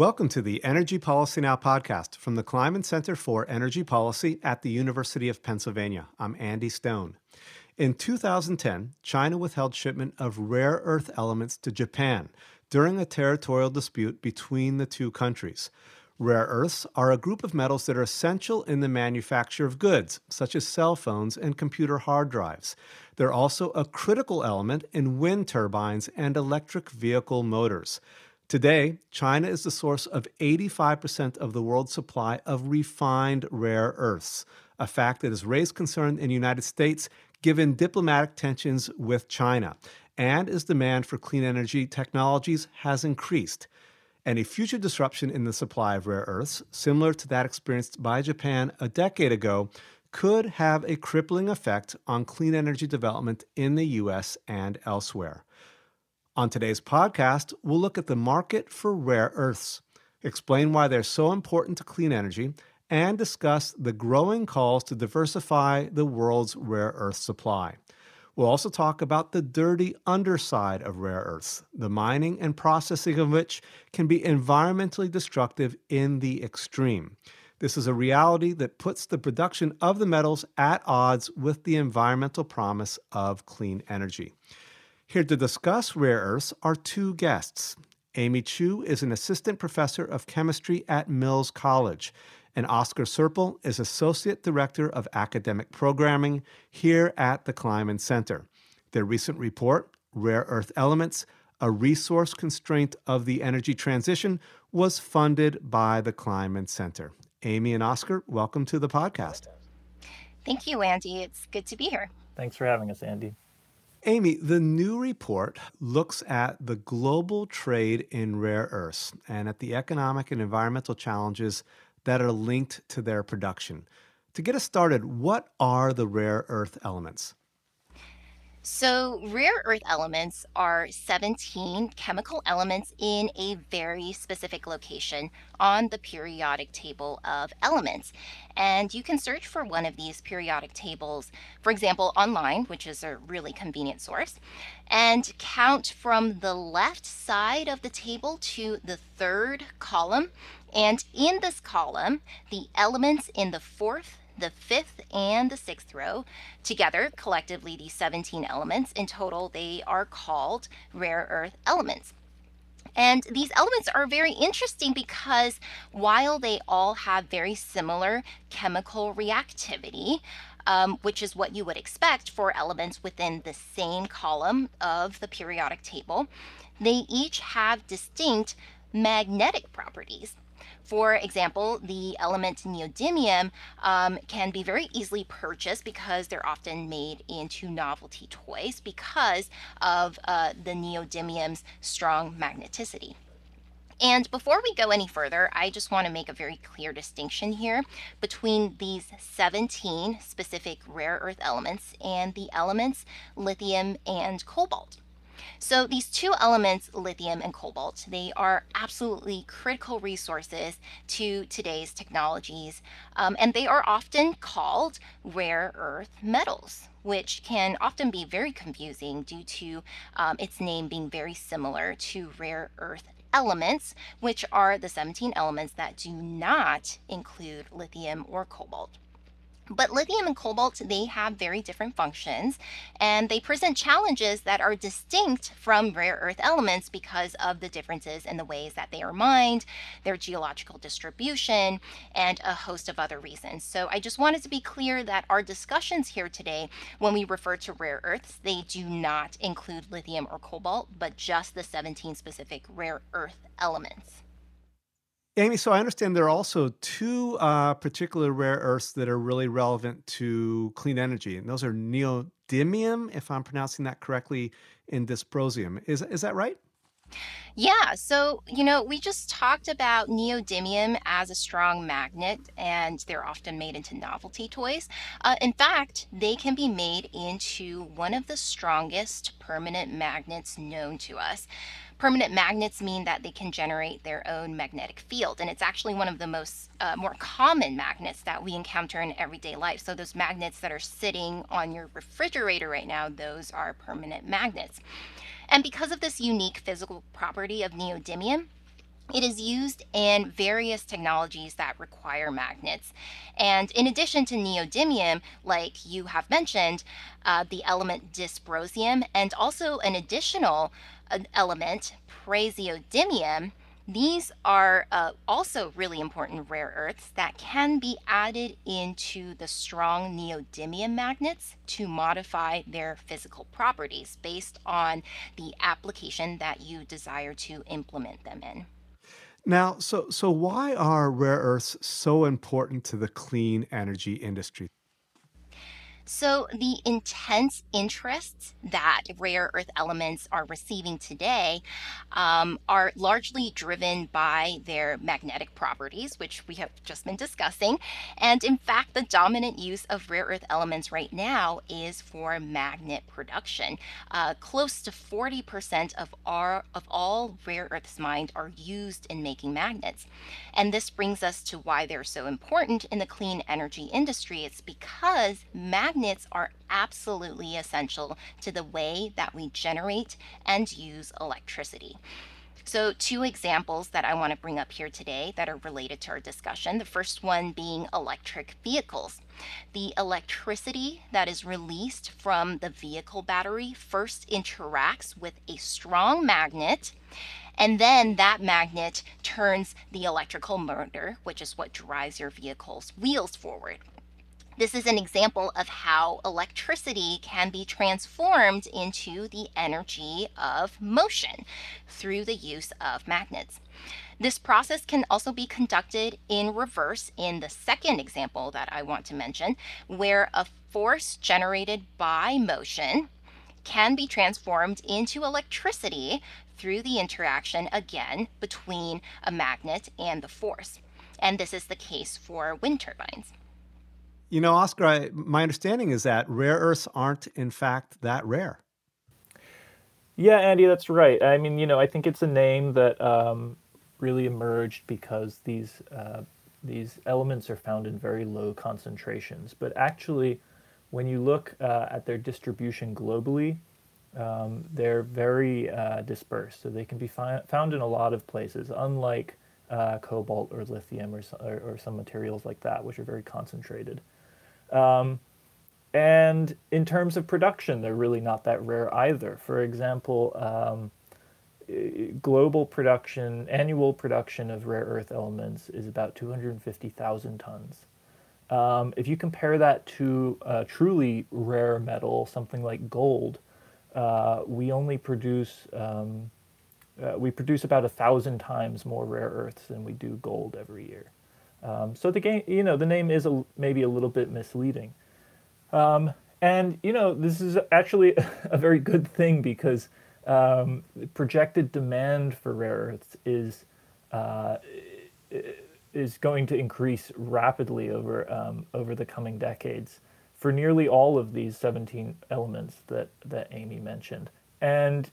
Welcome to the Energy Policy Now podcast from the Kleinman Center for Energy Policy at the University of Pennsylvania. I'm Andy Stone. In 2010, China withheld shipment of rare earth elements to Japan during a territorial dispute between the two countries. Rare earths are a group of metals that are essential in the manufacture of goods, such as cell phones and computer hard drives. They're also a critical element in wind turbines and electric vehicle motors. Today, China is the source of 85% of the world's supply of refined rare earths, a fact that has raised concern in the United States given diplomatic tensions with China, and as demand for clean energy technologies has increased. Any future disruption in the supply of rare earths, similar to that experienced by Japan a decade ago, could have a crippling effect on clean energy development in the U.S. and elsewhere. On today's podcast, we'll look at the market for rare earths, explain why they're so important to clean energy, and discuss the growing calls to diversify the world's rare earth supply. We'll also talk about the dirty underside of rare earths, the mining and processing of which can be environmentally destructive in the extreme. This is a reality that puts the production of the metals at odds with the environmental promise of clean energy. Here to discuss rare earths are two guests. Amy Chu is an assistant professor of chemistry at Mills College, and Oscar Serpell is associate director of academic programming here at the Kleinman Center. Their recent report, Rare Earth Elements A Resource Constraint of the Energy Transition, was funded by the Kleinman Center. Amy and Oscar, welcome to the podcast. Thank you, Andy. It's good to be here. Thanks for having us, Andy. Amy, the new report looks at the global trade in rare earths and at the economic and environmental challenges that are linked to their production. To get us started, what are the rare earth elements? So, rare earth elements are 17 chemical elements in a very specific location on the periodic table of elements. And you can search for one of these periodic tables, for example, online, which is a really convenient source, and count from the left side of the table to the third column. And in this column, the elements in the fourth, the fifth and the sixth row. Together, collectively, these 17 elements. In total, they are called rare earth elements. And these elements are very interesting because while they all have very similar chemical reactivity, um, which is what you would expect for elements within the same column of the periodic table, they each have distinct magnetic properties. For example, the element neodymium um, can be very easily purchased because they're often made into novelty toys because of uh, the neodymium's strong magneticity. And before we go any further, I just want to make a very clear distinction here between these 17 specific rare earth elements and the elements lithium and cobalt. So these two elements, lithium and cobalt, they are absolutely critical resources to today's technologies, um, and they are often called rare earth metals which can often be very confusing due to um, its name being very similar to rare earth elements, which are the 17 elements that do not include lithium or cobalt. But lithium and cobalt, they have very different functions and they present challenges that are distinct from rare earth elements because of the differences in the ways that they are mined, their geological distribution, and a host of other reasons. So I just wanted to be clear that our discussions here today, when we refer to rare earths, they do not include lithium or cobalt, but just the 17 specific rare earth elements. Amy, so I understand there are also two uh, particular rare earths that are really relevant to clean energy, and those are neodymium, if I'm pronouncing that correctly, and dysprosium. Is is that right? Yeah, so, you know, we just talked about neodymium as a strong magnet, and they're often made into novelty toys. Uh, in fact, they can be made into one of the strongest permanent magnets known to us. Permanent magnets mean that they can generate their own magnetic field, and it's actually one of the most uh, more common magnets that we encounter in everyday life. So those magnets that are sitting on your refrigerator right now, those are permanent magnets. And because of this unique physical property of neodymium, It is used in various technologies that require magnets. And in addition to neodymium, like you have mentioned, uh, the element dysprosium, and also an additional element, praseodymium, these are uh, also really important rare earths that can be added into the strong neodymium magnets to modify their physical properties based on the application that you desire to implement them in. Now, so so why are rare earths so important to the clean energy industry? So, the intense interest that rare earth elements are receiving today um, are largely driven by their magnetic properties, which we have just been discussing. And in fact, the dominant use of rare earth elements right now is for magnet production. Uh, close to 40% of, our, of all rare earths mined are used in making magnets. And this brings us to why they're so important in the clean energy industry. It's because magnets magnets are absolutely essential to the way that we generate and use electricity. So, two examples that I want to bring up here today that are related to our discussion. The first one being electric vehicles. The electricity that is released from the vehicle battery first interacts with a strong magnet, and then that magnet turns the electrical motor, which is what drives your vehicle's wheels forward. This is an example of how electricity can be transformed into the energy of motion through the use of magnets. This process can also be conducted in reverse in the second example that I want to mention, where a force generated by motion can be transformed into electricity through the interaction again between a magnet and the force. And this is the case for wind turbines. You know, Oscar, I, my understanding is that rare earths aren't, in fact, that rare. Yeah, Andy, that's right. I mean, you know, I think it's a name that um, really emerged because these uh, these elements are found in very low concentrations. But actually, when you look uh, at their distribution globally, um, they're very uh, dispersed. So they can be fi- found in a lot of places, unlike uh, cobalt or lithium or, or, or, some materials like that, which are very concentrated. Um, and in terms of production, they're really not that rare either. For example, um, global production, annual production of rare earth elements is about 250,000 tons. Um, if you compare that to a truly rare metal, something like gold, uh, we only produce um, uh, we produce about a thousand times more rare earths than we do gold every year. Um, so the game, you know, the name is a, maybe a little bit misleading. Um, and you know, this is actually a very good thing because um, projected demand for rare earths is uh, is going to increase rapidly over um, over the coming decades for nearly all of these 17 elements that that Amy mentioned. And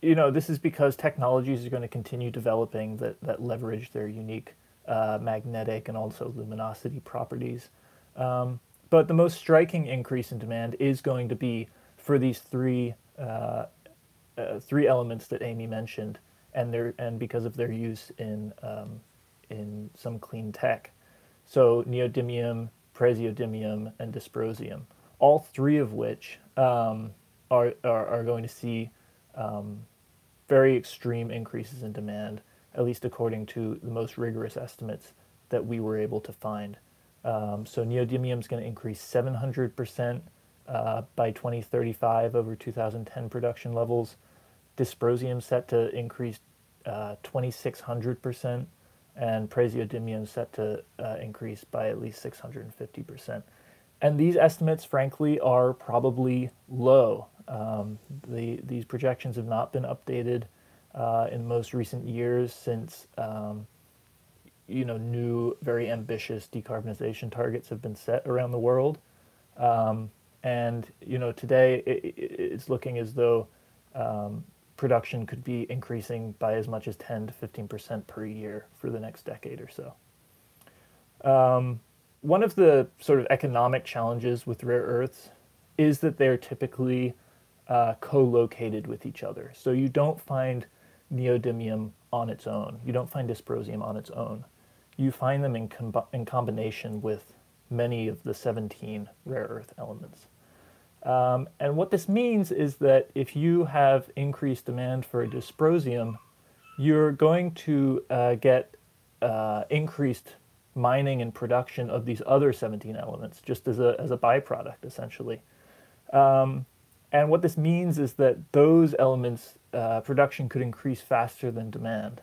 you know, this is because technologies are going to continue developing that that leverage their unique uh, magnetic and also luminosity properties. Um, but the most striking increase in demand is going to be for these three uh, uh, three elements that Amy mentioned, and their and because of their use in um, in some clean tech. So neodymium, praseodymium, and dysprosium, all three of which um, are, are, are going to see um, very extreme increases in demand at least according to the most rigorous estimates that we were able to find. Um, so neodymium is going to increase 700% uh, by 2035 over 2010 production levels. Dysprosium set to increase uh, 2600%, and praseodymium set to uh, increase by at least 650%. And these estimates, frankly, are probably low. Um, the, these projections have not been updated uh, in most recent years since um, you know new very ambitious decarbonization targets have been set around the world. Um, and you know today it, it's looking as though um, production could be increasing by as much as 10 to 15 percent per year for the next decade or so. Um, one of the sort of economic challenges with rare earths is that they're typically uh, co-located with each other. So you don't find neodymium on its own. You don't find dysprosium on its own. You find them in, com- in combination with many of the 17 rare earth elements. Um, and what this means is that if you have increased demand for dysprosium, you're going to uh, get uh, increased mining and production of these other 17 elements just as a, as a byproduct, essentially. Um, and what this means is that those elements uh, production could increase faster than demand,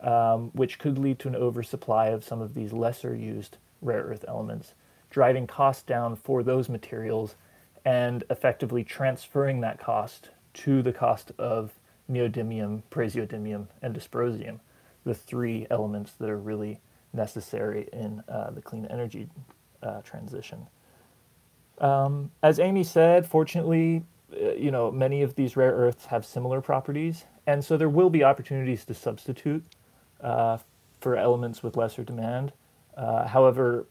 um, which could lead to an oversupply of some of these lesser used rare earth elements, driving costs down for those materials and effectively transferring that cost to the cost of neodymium, praseodymium, and dysprosium, the three elements that are really necessary in uh, the clean energy uh, transition. Um, as Amy said, fortunately, uh, you know, many of these rare earths have similar properties, and so there will be opportunities to substitute uh, for elements with lesser demand. Uh, however,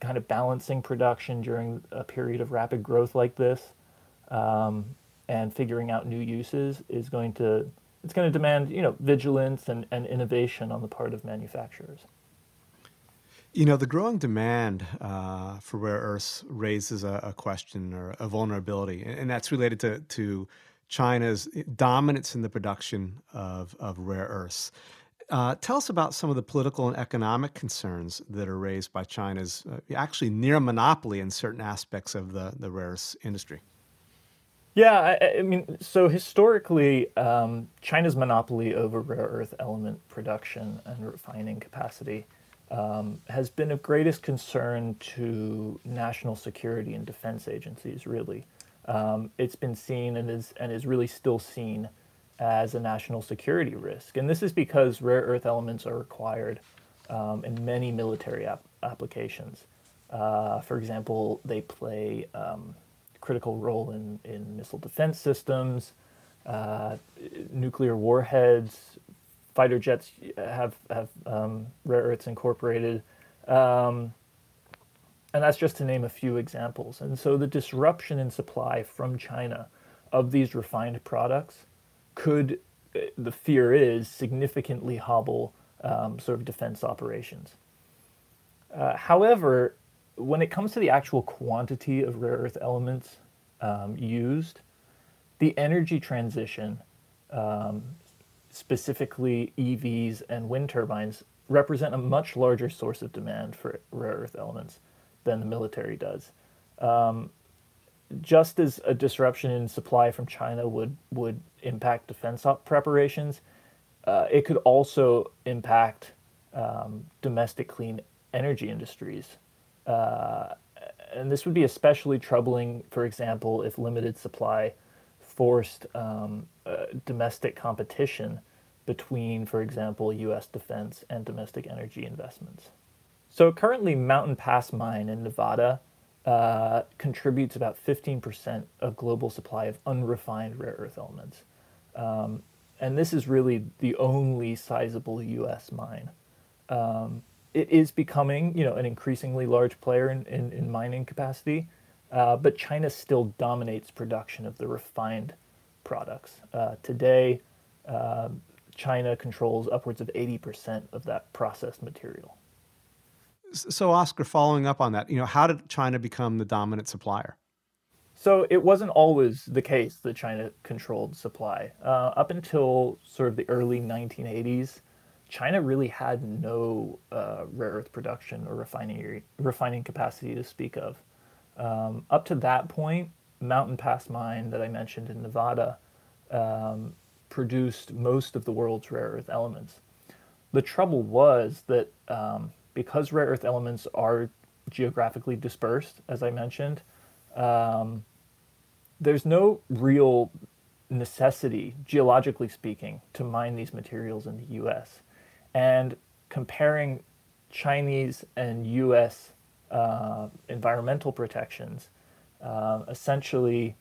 kind of balancing production during a period of rapid growth like this um, and figuring out new uses is going to it's going to demand you know vigilance and, and innovation on the part of manufacturers. You know, the growing demand uh, for rare earths raises a, a, question or a vulnerability, and that's related to, to China's dominance in the production of, of rare earths. Uh, tell us about some of the political and economic concerns that are raised by China's uh, actually near monopoly in certain aspects of the, the rare earths industry. Yeah, I, I mean, so historically, um, China's monopoly over rare earth element production and refining capacity um, has been of greatest concern to national security and defense agencies. Really, um, it's been seen and is and is really still seen as a national security risk. And this is because rare earth elements are required um, in many military ap- applications. Uh, for example, they play um, critical role in, in missile defense systems, uh, nuclear warheads, fighter jets have have um, rare earths incorporated, um, and that's just to name a few examples. And so the disruption in supply from China of these refined products could, the fear is, significantly hobble um, sort of defense operations. Uh, however, when it comes to the actual quantity of rare earth elements um, used, the energy transition um, specifically EVs and wind turbines, represent a much larger source of demand for rare earth elements than the military does. Um, just as a disruption in supply from China would would impact defense preparations, uh, it could also impact um, domestic clean energy industries. Uh, and this would be especially troubling, for example, if limited supply forced um, uh, domestic competition between, for example, U.S. defense and domestic energy investments. So currently, Mountain Pass Mine in Nevada uh, contributes about 15% of global supply of unrefined rare earth elements. Um, and this is really the only sizable U.S. mine. Um, it is becoming, you know, an increasingly large player in, in, in mining capacity, uh, but China still dominates production of the refined products. Uh, today, uh, China controls upwards of 80% of that processed material. So, Oscar, following up on that, you know, how did China become the dominant supplier? So it wasn't always the case that China controlled supply. Uh, up until sort of the early 1980s, China really had no uh, rare earth production or refining refining capacity to speak of. Um, up to that point, Mountain Pass Mine that I mentioned in Nevada um, produced most of the world's rare earth elements. The trouble was that um, because rare earth elements are geographically dispersed, as I mentioned, um, there's no real necessity, geologically speaking, to mine these materials in the US. And comparing Chinese and US uh, environmental protections, uh, essentially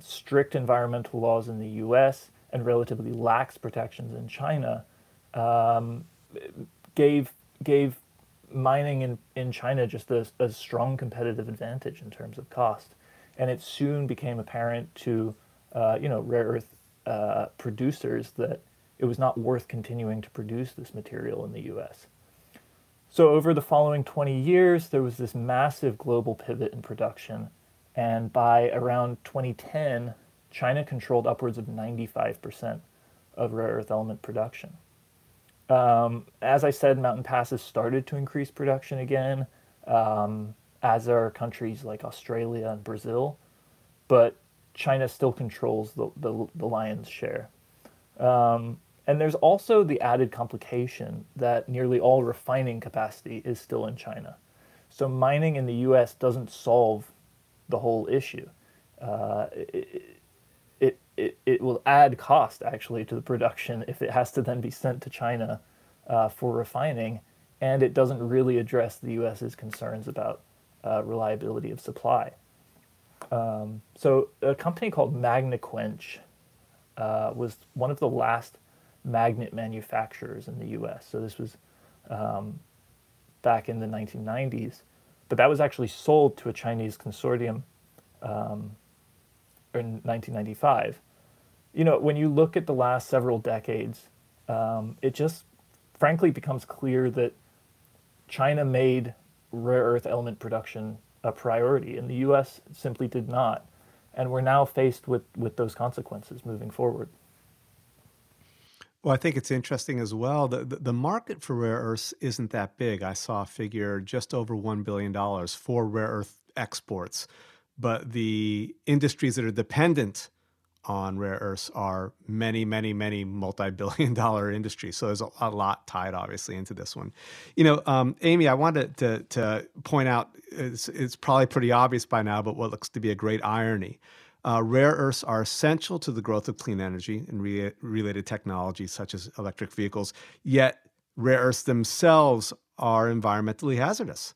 strict environmental laws in the US and relatively lax protections in China, um, gave gave mining in, in China just a, a, strong competitive advantage in terms of cost. And it soon became apparent to uh, you know rare earth uh, producers that it was not worth continuing to produce this material in the US. So, over the following 20 years, there was this massive global pivot in production. And by around 2010, China controlled upwards of 95% of rare earth element production. Um, as I said, Mountain passes started to increase production again, um, as are countries like Australia and Brazil, but China still controls the, the, the lion's share. Um, and there's also the added complication that nearly all refining capacity is still in China. So mining in the US doesn't solve the whole issue. Uh, it, it, it, it, will add cost actually to the production if it has to then be sent to China uh, for refining, and it doesn't really address the US's concerns about uh, reliability of supply. Um, so a company called Magnequench uh, was one of the last magnet manufacturers in the U.S. So this was um, back in the 1990s, but that was actually sold to a Chinese consortium um, in 1995. You know, when you look at the last several decades, um, it just frankly becomes clear that China made rare earth element production a priority, and the U.S. simply did not. And we're now faced with, with those consequences moving forward. Well, I think it's interesting as well. The, the, the, market for rare earths isn't that big. I saw a figure just over $1 billion for rare earth exports. But the industries that are dependent on rare earths are many, many, many multi-billion dollar industries. So there's a, a lot tied, obviously, into this one. You know, um, Amy, I wanted to, to point out it's, it's, probably pretty obvious by now, but what looks to be a great irony. Uh, rare earths are essential to the growth of clean energy and re- related technologies such as electric vehicles. Yet, rare earths themselves are environmentally hazardous.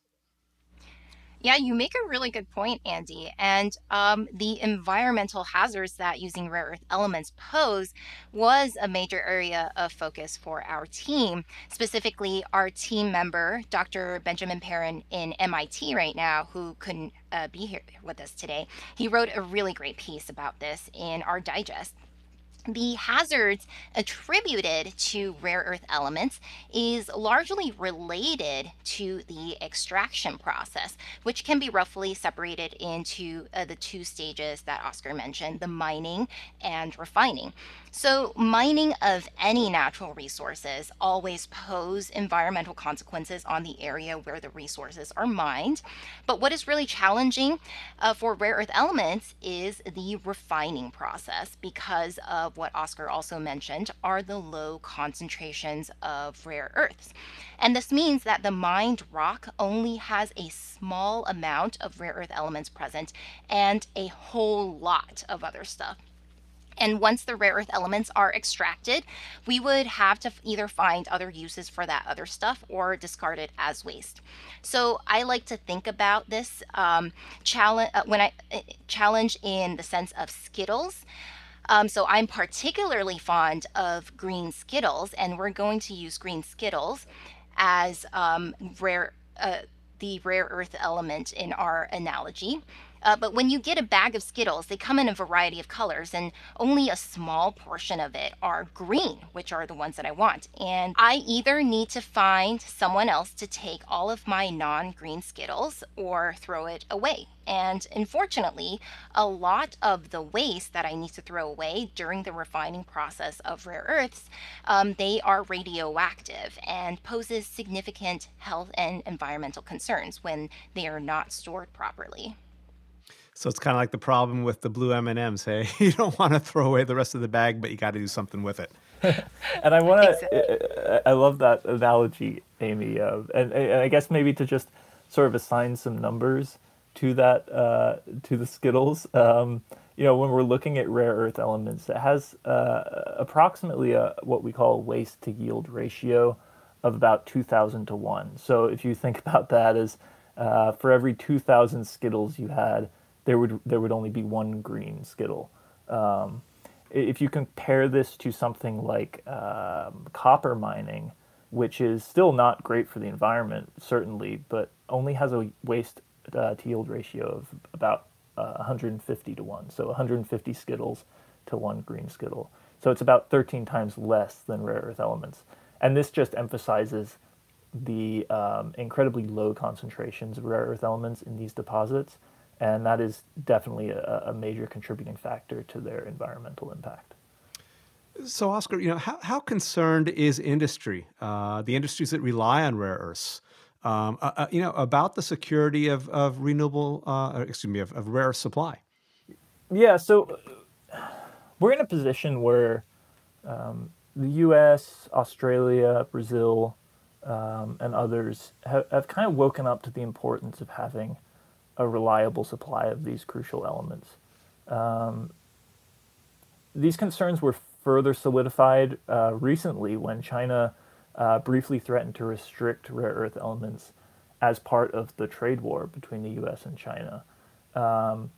Yeah, you make a really good point, Andy. And um, the environmental hazards that using rare earth elements pose was a major area of focus for our team. Specifically, our team member, Dr. Benjamin Paren in MIT right now, who couldn't uh, be here with us today, he wrote a really great piece about this in our digest the hazards attributed to rare earth elements is largely related to the extraction process, which can be roughly separated into uh, the two stages that Oscar mentioned the mining and refining. So, mining of any natural resources always pose environmental consequences on the area where the resources are mined. But what is really challenging uh, for rare earth elements is the refining process because of what Oscar also mentioned are the low concentrations of rare earths. And this means that the mined rock only has a small amount of rare earth elements present and a whole lot of other stuff. And once the rare earth elements are extracted, we would have to either find other uses for that other stuff or discard it as waste. So I like to think about this um, challenge uh, when I uh, challenge in the sense of Skittles. Um, so I'm particularly fond of green Skittles, and we're going to use green Skittles as um, rare. Uh, the rare earth element in our analogy. Uh, but when you get a bag of Skittles, they come in a variety of colors, and only a small portion of it are green, which are the ones that I want. And I either need to find someone else to take all of my non green Skittles or throw it away. And unfortunately, a lot of the waste that I need to throw away during the refining process of rare earths, um, they are radioactive and poses significant health and environmental concerns when they are not stored properly. So it's kind of like the problem with the blue M and M's. Hey, you don't want to throw away the rest of the bag, but you got to do something with it. and I want to. I love that analogy, Amy. Uh, and, and, I guess maybe to just sort of assign some numbers to that uh, to the Skittles. Um, you know, when we're looking at rare earth elements, it has uh, approximately a what we call waste to yield ratio of about two thousand to one. So if you think about that as uh, for every two thousand Skittles you had there would there would only be one green Skittle. Um, if you compare this to something like um, copper mining, which is still not great for the environment, certainly, but only has a waste uh, to yield ratio of about uh, 150 to 1. So 150 Skittles to one green skittle. So it's about 13 times less than rare earth elements. And this just emphasizes the um, incredibly low concentrations of rare earth elements in these deposits. And that is definitely a, a major contributing factor to their environmental impact. So, Oscar, you know, how, how concerned is industry, uh, the industries that rely on rare earths, um, uh, uh, you know, about the security of, of renewable, uh, excuse me, of, of rare earth supply? Yeah, so we're in a position where um, the U.S., Australia, Brazil, um, and others have, have kind of woken up to the importance of having a reliable supply of these crucial elements. Um, these concerns were further solidified uh, recently when China uh, briefly threatened to restrict rare earth elements as part of the trade war between the U.S. and China. Um,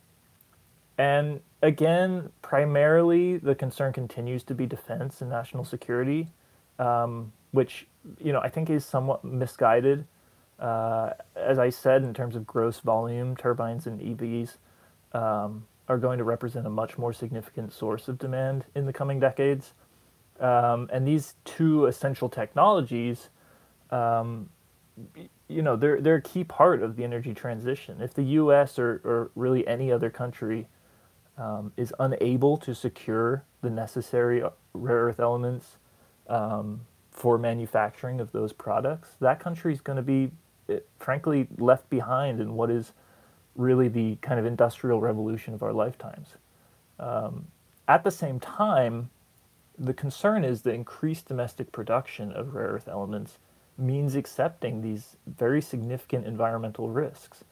and again, primarily the concern continues to be defense and national security, um, which you know I think is somewhat misguided. Uh, as I said, in terms of gross volume, turbines and EVs um, are going to represent a much more significant source of demand in the coming decades. Um, and these two essential technologies, um, you know, they're they're a key part of the energy transition. If the U.S. or, or really any other country um, is unable to secure the necessary rare earth elements um, for manufacturing of those products, that country is going to be, frankly, left behind in what is really the kind of industrial revolution of our lifetimes. Um, at the same time, the concern is the increased domestic production of rare earth elements means accepting these very significant environmental risks.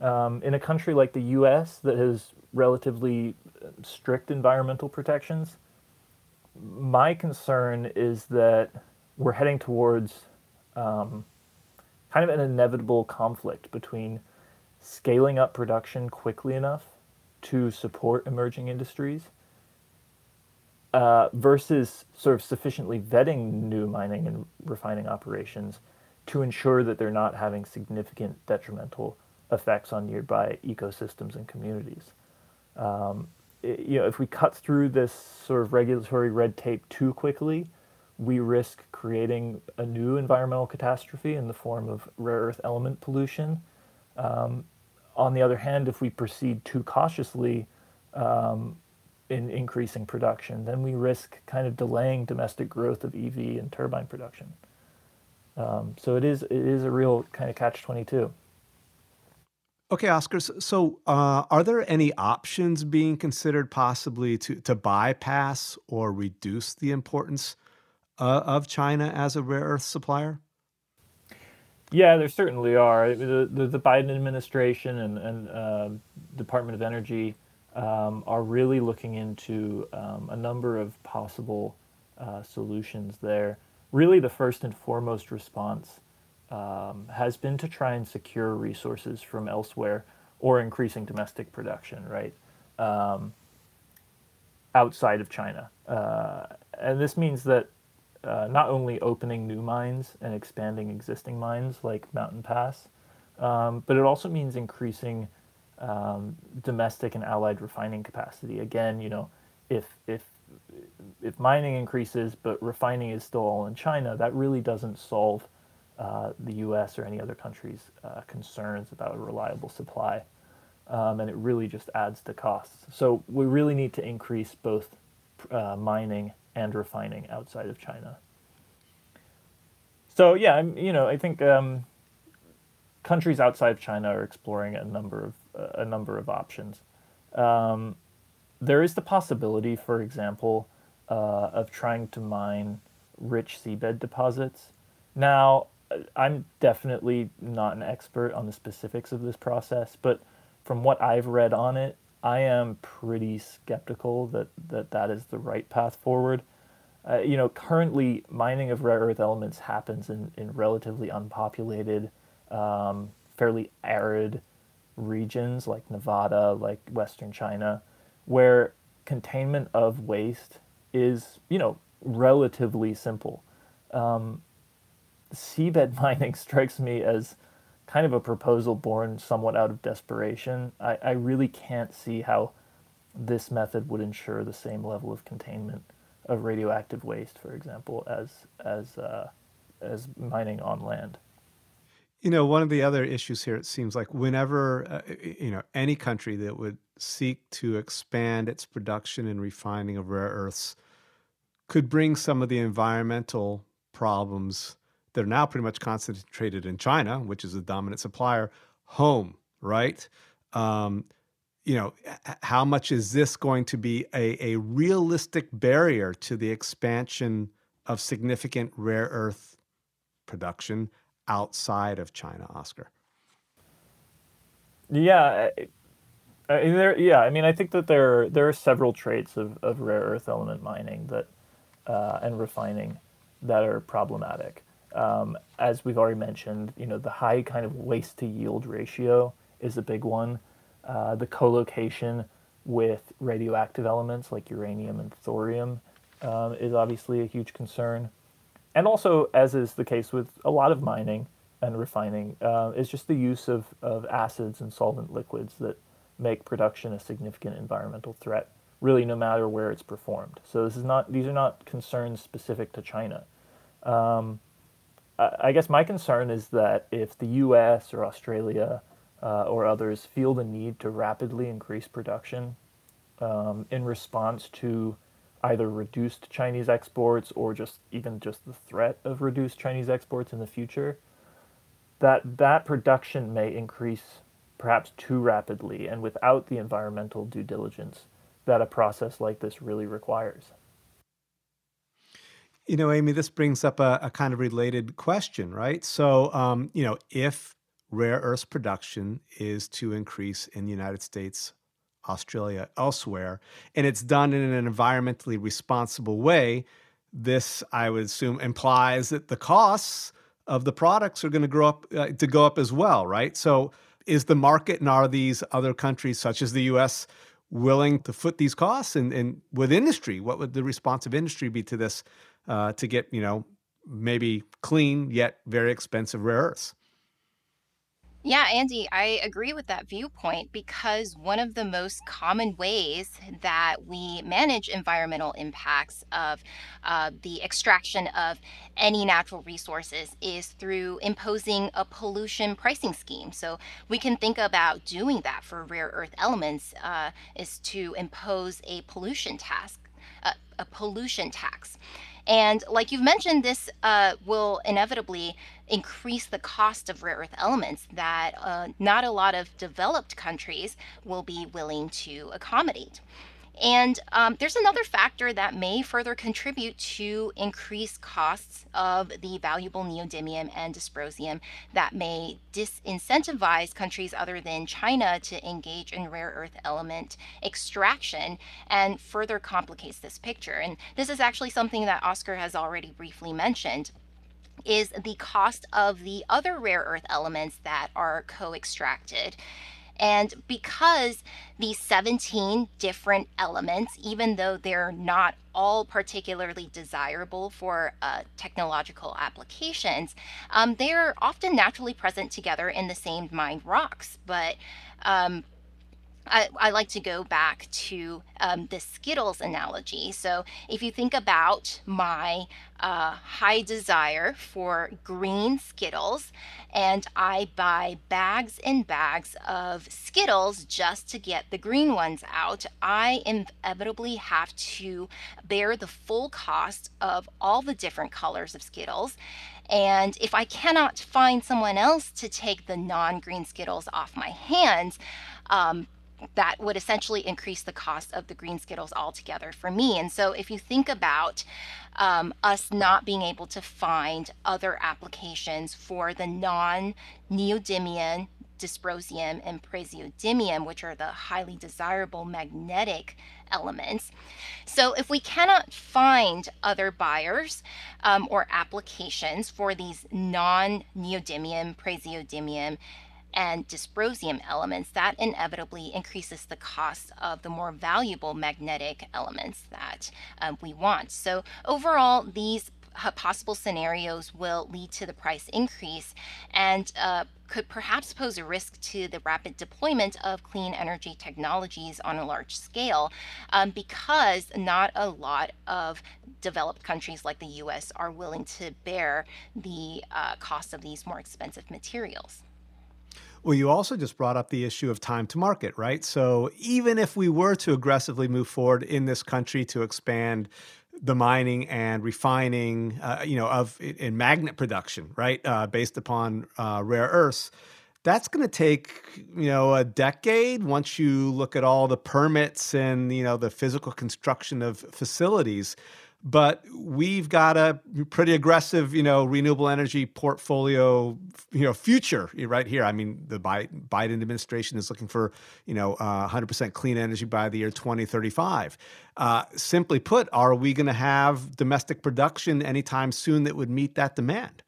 Um, in a country like the US that has relatively strict environmental protections, my concern is that we're heading towards um, kind of an inevitable conflict between scaling up production quickly enough to support emerging industries uh, versus sort of sufficiently vetting new mining and refining operations to ensure that they're not having significant detrimental effects on nearby ecosystems and communities. Um, it, you know, if we cut through this sort of regulatory red tape too quickly, we risk creating a new environmental catastrophe in the form of rare earth element pollution. Um, on the other hand, if we proceed too cautiously um, in increasing production, then we risk kind of delaying domestic growth of EV and turbine production. Um, so it is it is a real kind of catch twenty two. Okay, Oscar. So, uh, are there any options being considered possibly to, to bypass or reduce the importance uh, of China as a rare earth supplier? Yeah, there certainly are. The, the, Biden administration and, and uh, Department of Energy um, are really looking into um, a number of possible uh, solutions there. Really, the first and foremost response um, has been to try and secure resources from elsewhere or increasing domestic production, right? Um, outside of China. Uh, and this means that uh, not only opening new mines and expanding existing mines like Mountain Pass, um, but it also means increasing um, domestic and allied refining capacity. Again, you know, if if if mining increases but refining is still all in China, that really doesn't solve uh, the U.S. or any other country's uh, concerns about a reliable supply, um, and it really just adds to costs. So we really need to increase both uh, mining and refining outside of China. So yeah, I'm, you know, I think um, countries outside of China are exploring a number of a number of options. Um, there is the possibility, for example, uh, of trying to mine rich seabed deposits. Now, I'm definitely not an expert on the specifics of this process, but from what I've read on it, I am pretty skeptical that that, that is the right path forward. Uh, you know, currently mining of rare earth elements happens in, in relatively unpopulated, um, fairly arid regions like Nevada, like Western China, where containment of waste is, you know, relatively simple. Um, seabed mining strikes me as kind of a proposal born somewhat out of desperation. I, I really can't see how this method would ensure the same level of containment of radioactive waste, for example, as as uh, as mining on land. You know, one of the other issues here, it seems like whenever, uh, you know, any country that would seek to expand its production and refining of rare earths could bring some of the environmental problems that are now pretty much concentrated in China, which is the dominant supplier, home, right? Um, you know, how much is this going to be a, a realistic barrier to the expansion of significant rare earth production outside of China, Oscar? Yeah, I mean, there, yeah. I mean, I think that there there are several traits of, of rare earth element mining that uh, and refining that are problematic. Um, as we've already mentioned, you know, the high kind of waste to yield ratio is a big one. Uh, the co-location with radioactive elements like uranium and thorium um, is obviously a huge concern. And also, as is the case with a lot of mining and refining, uh, is just the use of, of acids and solvent liquids that make production a significant environmental threat, really no matter where it's performed. So this is not; these are not concerns specific to China. Um, I, guess my concern is that if the U.S. or Australia uh, or others feel the need to rapidly increase production um, in response to either reduced Chinese exports or just even just the threat of reduced Chinese exports in the future, that that production may increase perhaps too rapidly and without the environmental due diligence that a process like this really requires. You know, Amy, this brings up a, a kind of related question, right? So, um, you know, if rare earth production is to increase in the United States, Australia, elsewhere, and it's done in an environmentally responsible way, this, I would assume, implies that the costs of the products are going to grow up uh, to go up as well, right? So, is the market and are these other countries, such as the U.S., willing to foot these costs? And, and with industry, what would the response of industry be to this uh, to get, you know, maybe clean yet very expensive rare earths? Yeah, Andy, I agree with that viewpoint because one of the most common ways that we manage environmental impacts of uh, the extraction of any natural resources is through imposing a pollution pricing scheme. So we can think about doing that for rare earth elements uh, is to impose a pollution task, uh, a pollution tax. And like you've mentioned, this uh, will inevitably increase the cost of rare earth elements that uh, not a lot of developed countries will be willing to accommodate. And um, there's another factor that may further contribute to increased costs of the valuable neodymium and dysprosium that may disincentivize countries other than China to engage in rare earth element extraction and further complicates this picture. And this is actually something that Oscar has already briefly mentioned is the cost of the other rare earth elements that are co-extracted. And because these 17 different elements, even though they're not all particularly desirable for uh, technological applications, um, they're often naturally present together in the same mined rocks. But um, I, I, like to go back to um, the Skittles analogy. So, if you think about my uh, high desire for green Skittles, and I buy bags and bags of Skittles just to get the green ones out, I inevitably have to bear the full cost of all the different colors of Skittles. And if I cannot find someone else to take the non green Skittles off my hands, um, that would essentially increase the cost of the green Skittles altogether for me. And so if you think about um, us not being able to find other applications for the non-neodymium, dysprosium, and praseodymium, which are the highly desirable magnetic elements. So if we cannot find other buyers um, or applications for these non-neodymium, praseodymium, and dysprosium elements, that inevitably increases the cost of the more valuable magnetic elements that um, we want. So overall, these possible scenarios will lead to the price increase and uh, could perhaps pose a risk to the rapid deployment of clean energy technologies on a large scale um, because not a lot of developed countries like the US are willing to bear the uh, cost of these more expensive materials. Well, you also just brought up the issue of time to market, right? So even if we were to aggressively move forward in this country to expand the mining and refining, uh, you know, of in magnet production, right, uh, based upon uh, rare earths, that's going to take you know a decade once you look at all the permits and you know the physical construction of facilities but we've got a pretty aggressive, you know, renewable energy portfolio, you know, future right here. I mean, the Biden administration is looking for, you know, uh, 100% clean energy by the year 2035. Uh, simply put, are we going to have domestic production anytime soon that would meet that demand?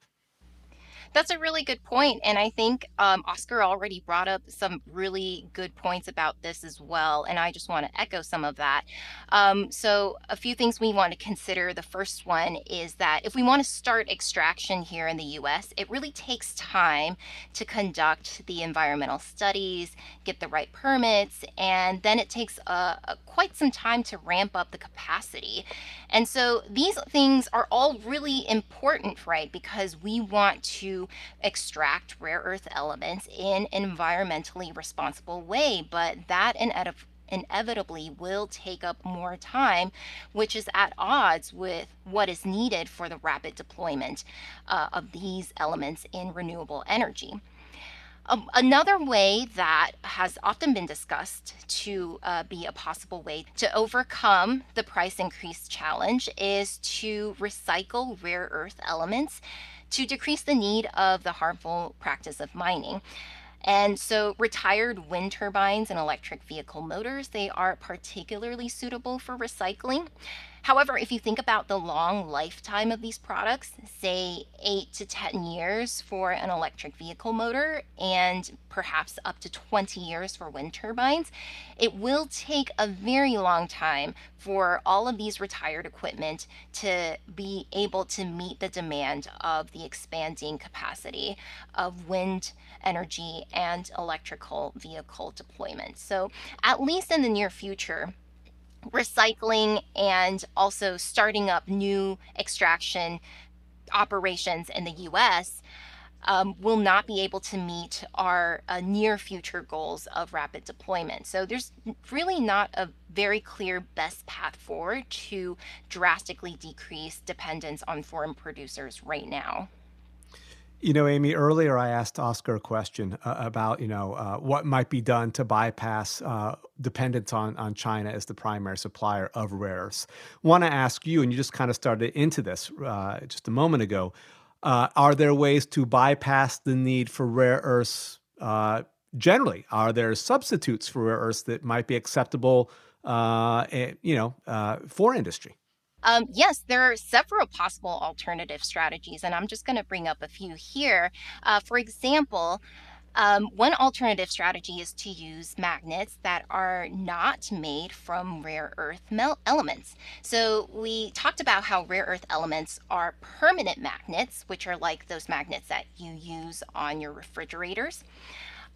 That's a really good point, and I think um, Oscar already brought up some really good points about this as well, and I just want to echo some of that. Um, so, a few things we want to consider. The first one is that if we want to start extraction here in the U.S., it really takes time to conduct the environmental studies, get the right permits, and then it takes uh, quite some time to ramp up the capacity. And so, these things are all really important, right? Because we want to extract rare earth elements in an environmentally responsible way, but that inevitably will take up more time, which is at odds with what is needed for the rapid deployment uh, of these elements in renewable energy. Um, another way that has often been discussed to uh, be a possible way to overcome the price increase challenge is to recycle rare earth elements to decrease the need of the harmful practice of mining. And so retired wind turbines and electric vehicle motors, they are particularly suitable for recycling. However, if you think about the long lifetime of these products, say eight to 10 years for an electric vehicle motor and perhaps up to 20 years for wind turbines, it will take a very long time for all of these retired equipment to be able to meet the demand of the expanding capacity of wind energy and electrical vehicle deployment. So, at least in the near future, recycling and also starting up new extraction operations in the US um, will not be able to meet our uh, near future goals of rapid deployment. So there's really not a very clear best path forward to drastically decrease dependence on foreign producers right now. You know, Amy, earlier I asked Oscar a question uh, about, you know, uh, what might be done to bypass uh, dependence on, on China as the primary supplier of rare earths. Want to ask you, and you just kind of started into this uh, just a moment ago, uh, are there ways to bypass the need for rare earths uh, generally? Are there substitutes for rare earths that might be acceptable, eh, you know, for industry? Um, yes, there are several possible alternative strategies, and I'm just going to bring up a few here. Uh, for example, um, one alternative strategy is to use magnets that are not made from rare earth elements. So, we talked about how rare earth elements are permanent magnets, which are like those magnets that you use on your refrigerators.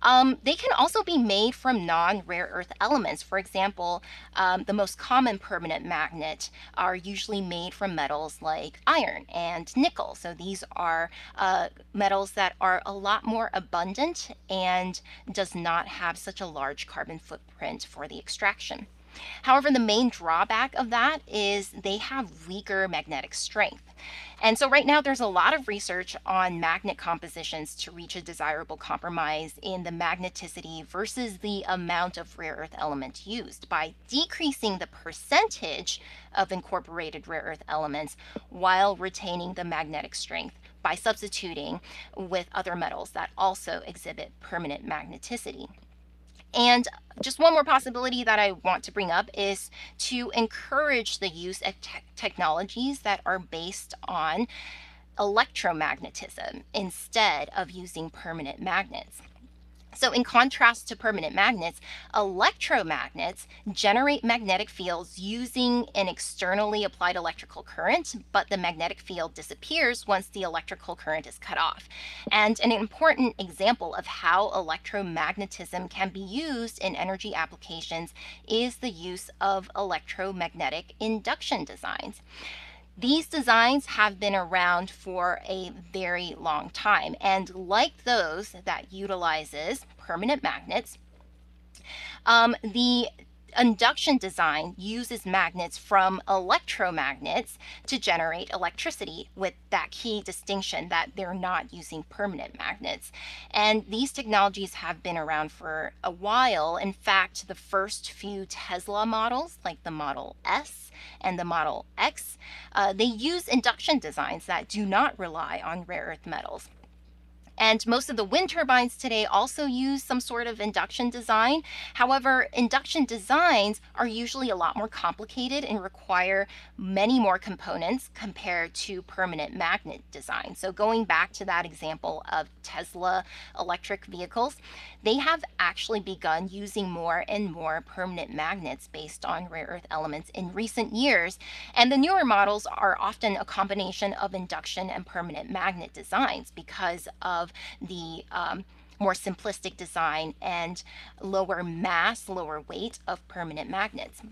Um, they can also be made from non-rare earth elements. For example, um, the most common permanent magnet are usually made from metals like iron and nickel. So these are uh, metals that are a lot more abundant and does not have such a large carbon footprint for the extraction. However, the main drawback of that is they have weaker magnetic strength. And so right now there's a lot of research on magnet compositions to reach a desirable compromise in the magneticity versus the amount of rare earth element used by decreasing the percentage of incorporated rare earth elements while retaining the magnetic strength by substituting with other metals that also exhibit permanent magneticity. And just one more possibility that I want to bring up is to encourage the use of te- technologies that are based on electromagnetism instead of using permanent magnets. So, in contrast to permanent magnets, electromagnets generate magnetic fields using an externally applied electrical current, but the magnetic field disappears once the electrical current is cut off. And an important example of how electromagnetism can be used in energy applications is the use of electromagnetic induction designs. These designs have been around for a very long time, and like those that utilizes permanent magnets, um, the induction design uses magnets from electromagnets to generate electricity with that key distinction that they're not using permanent magnets. And these technologies have been around for a while. In fact, the first few Tesla models, like the Model S and the Model X, uh, they use induction designs that do not rely on rare earth metals. And most of the wind turbines today also use some sort of induction design. However, induction designs are usually a lot more complicated and require many more components compared to permanent magnet design. So, going back to that example of Tesla electric vehicles, they have actually begun using more and more permanent magnets based on rare earth elements in recent years. And the newer models are often a combination of induction and permanent magnet designs because of the um, more simplistic design and lower mass, lower weight of permanent magnets.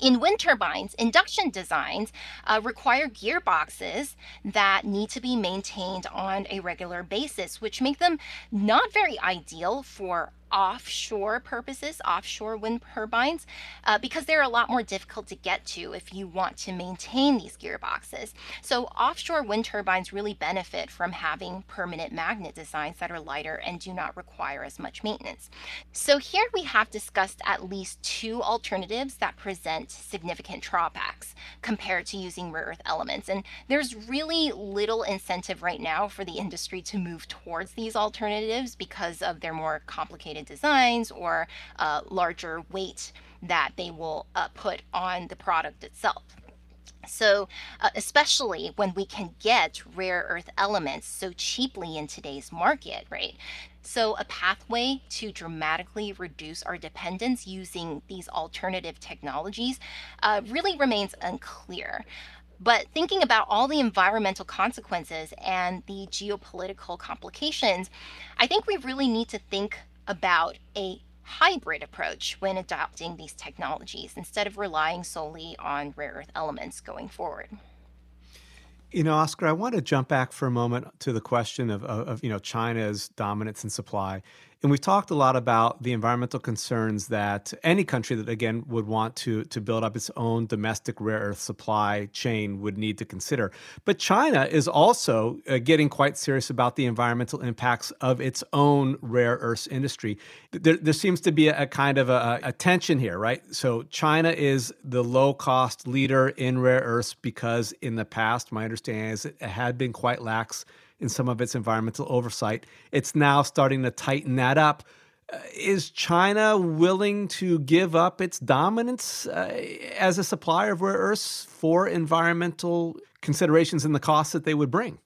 In wind turbines, induction designs uh, require gearboxes that need to be maintained on a regular basis, which make them not very ideal for offshore purposes, offshore wind turbines, uh, because they're a lot more difficult to get to if you want to maintain these gearboxes. So, offshore wind turbines really benefit from having permanent magnet designs that are lighter and do not require as much maintenance. So, here we have discussed at least two alternatives that present significant drawbacks compared to using rare earth elements. And there's really little incentive right now for the industry to move towards these alternatives because of their more complicated designs or uh, larger weight that they will uh, put on the product itself. So, uh, especially when we can get rare earth elements so cheaply in today's market, right? So, a pathway to dramatically reduce our dependence using these alternative technologies uh, really remains unclear. But thinking about all the environmental consequences and the geopolitical complications, I think we really need to think about a hybrid approach when adopting these technologies instead of relying solely on rare earth elements going forward. You know, Oscar, I want to jump back for a moment to the question of, of, you know China's dominance in supply. And we've talked a lot about the environmental concerns that any country that, again, would want to, to build up its own domestic rare earth supply chain would need to consider. But China is also uh, getting quite serious about the environmental impacts of its own rare earths industry. There, there seems to be a, a kind of a, a tension here, right? So China is the low cost leader in rare earths because in the past, my understanding is it had been quite lax in some of its environmental oversight. It's now starting to tighten that up. Uh, is China willing to give up its dominance uh, as a supplier of rare earths for environmental considerations and the costs that they would bring?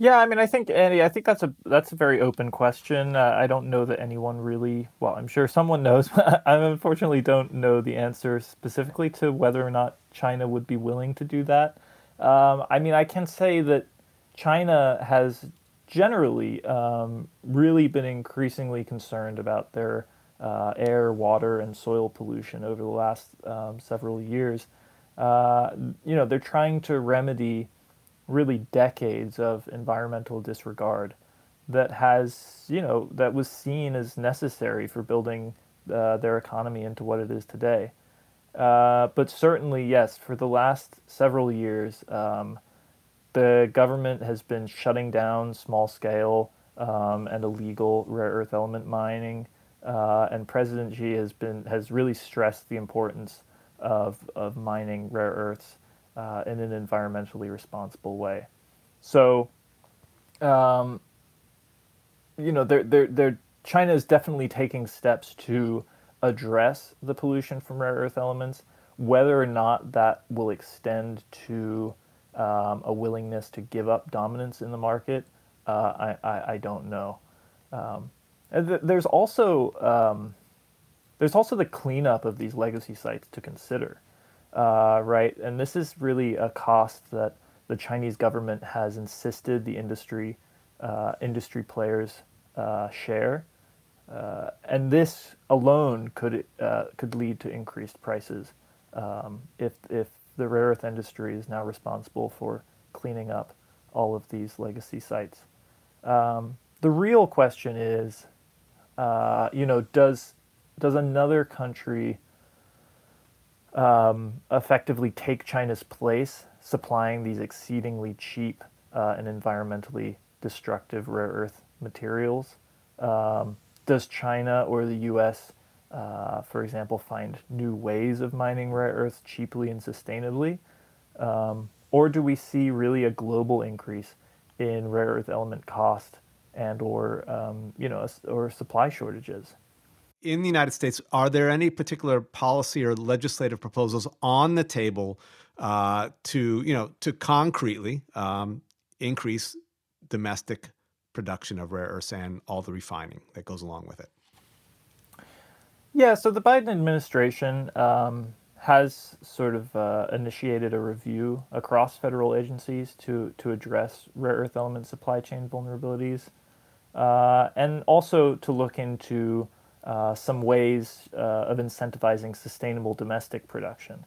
Yeah, I mean, I think Andy, I think that's a that's a very open question. Uh, I don't know that anyone really. Well, I'm sure someone knows. But I unfortunately don't know the answer specifically to whether or not China would be willing to do that. Um, I mean, I can say that China has generally um, really been increasingly concerned about their uh, air, water, and soil pollution over the last um, several years. Uh, you know, they're trying to remedy really decades of environmental disregard that has, you know, that was seen as necessary for building uh, their economy into what it is today. Uh, but certainly, yes, for the last several years, um, the government has been shutting down small scale um, and illegal rare earth element mining, uh, and President Xi has been has really stressed the importance of of mining rare earths uh, in an environmentally responsible way. So, um, you know, they're, they're, they're, China is definitely taking steps to address the pollution from rare earth elements. Whether or not that will extend to um, a willingness to give up dominance in the market, uh, I, I, I, don't know. Um, there's also um, there's also the cleanup of these legacy sites to consider, uh, right? And this is really a cost that the Chinese government has insisted the industry uh, industry players uh, share, uh, and this alone could uh, could lead to increased prices um, if if the rare earth industry is now responsible for cleaning up all of these legacy sites. Um, the real question is, uh, you know, does does another country um, effectively take China's place, supplying these exceedingly cheap uh, and environmentally destructive rare earth materials? Um, does China or the U.S., uh, for example, find new ways of mining rare earths cheaply and sustainably? Um, or do we see really a global increase in rare earth element cost and or um, you know or supply shortages? In the United States, are there any particular policy or legislative proposals on the table uh, to you know to concretely um, increase domestic production of rare earths and all the refining that goes along with it? Yeah, so the Biden administration um, has sort of uh, initiated a review across federal agencies to, to address rare earth element supply chain vulnerabilities, uh, and also to look into uh, some ways uh, of incentivizing sustainable domestic production.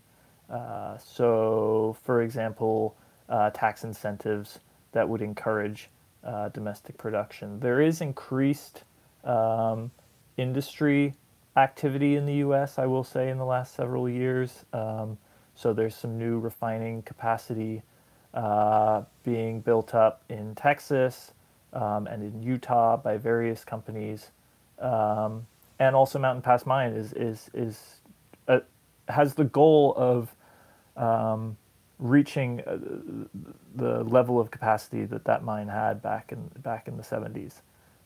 Uh, so, for example, uh, tax incentives that would encourage domestic production. There is increased um, industry activity in the U.S. I will say in the last several years. Um, so there's some new refining capacity uh, being built up in Texas um, and in Utah by various companies, um, and also Mountain Pass Mine is is is uh, has the goal of um, reaching uh, the level of capacity that that mine had back in back in the 70s.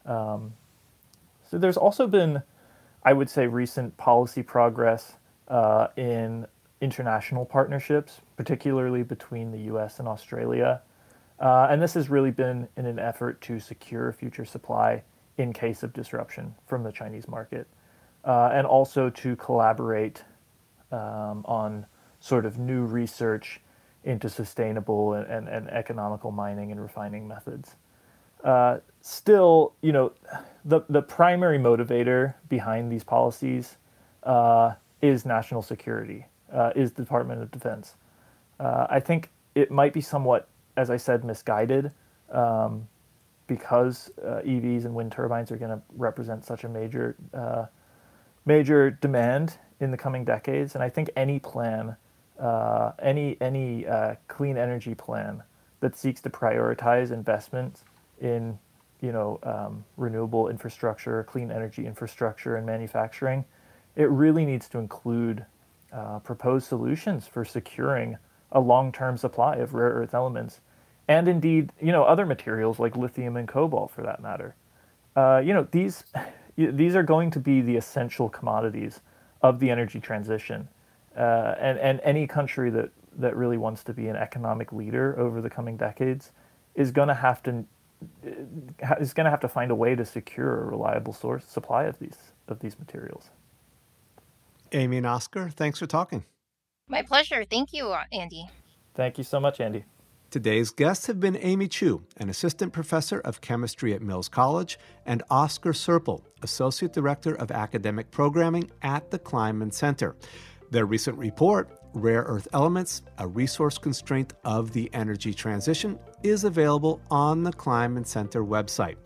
Um, so there's also been I would say recent policy progress uh, in international partnerships, particularly between the US and Australia. Uh, and this has really been in an effort to secure future supply in case of disruption from the Chinese market, uh, and also to collaborate um, on sort of new research into sustainable and, and, and economical mining and refining methods. Uh, still, you know, the the primary motivator behind these policies uh, is national security, uh, is the Department of Defense. Uh, I think it might be somewhat, as I said, misguided, um, because uh, EVs and wind turbines are going to represent such a major major demand in the coming decades, and I think any plan, any any clean energy plan that seeks to prioritize investments in you know um, renewable infrastructure, clean energy infrastructure, and manufacturing, it really needs to include uh, proposed solutions for securing a long-term supply of rare earth elements, and indeed you know other materials like lithium and cobalt for that matter. Uh, you know these these are going to be the essential commodities of the energy transition, uh, and and any country that that really wants to be an economic leader over the coming decades is going to have to is going to have to find a way to secure a reliable source supply of these of these materials. Amy and Oscar, thanks for talking. My pleasure. Thank you, uh, Andy. Thank you so much, Andy. Today's guests have been Amy Chu, an assistant professor of chemistry at Mills College, and Oscar Serpell, associate director of academic programming at the Kleinman Center. Their recent report, Rare Earth Elements, a resource constraint of the energy transition, is available on the Kleinman Center website.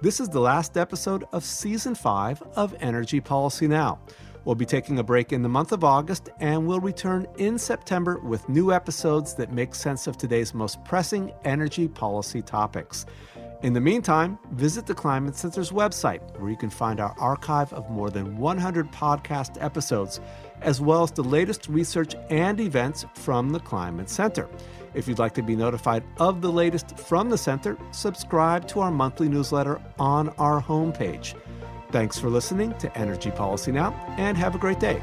This is the last episode of Season 5 of Energy Policy Now. We'll be taking a break in the month of August and we'll return in September with new episodes that make sense of today's most pressing energy policy topics. In the meantime, visit the Kleinman Center's website, where you can find our archive of more than 100 podcast episodes, as well as the latest research and events from the Climate Center. If you'd like to be notified of the latest from the center, subscribe to our monthly newsletter on our homepage. Thanks for listening to Energy Policy Now, and have a great day.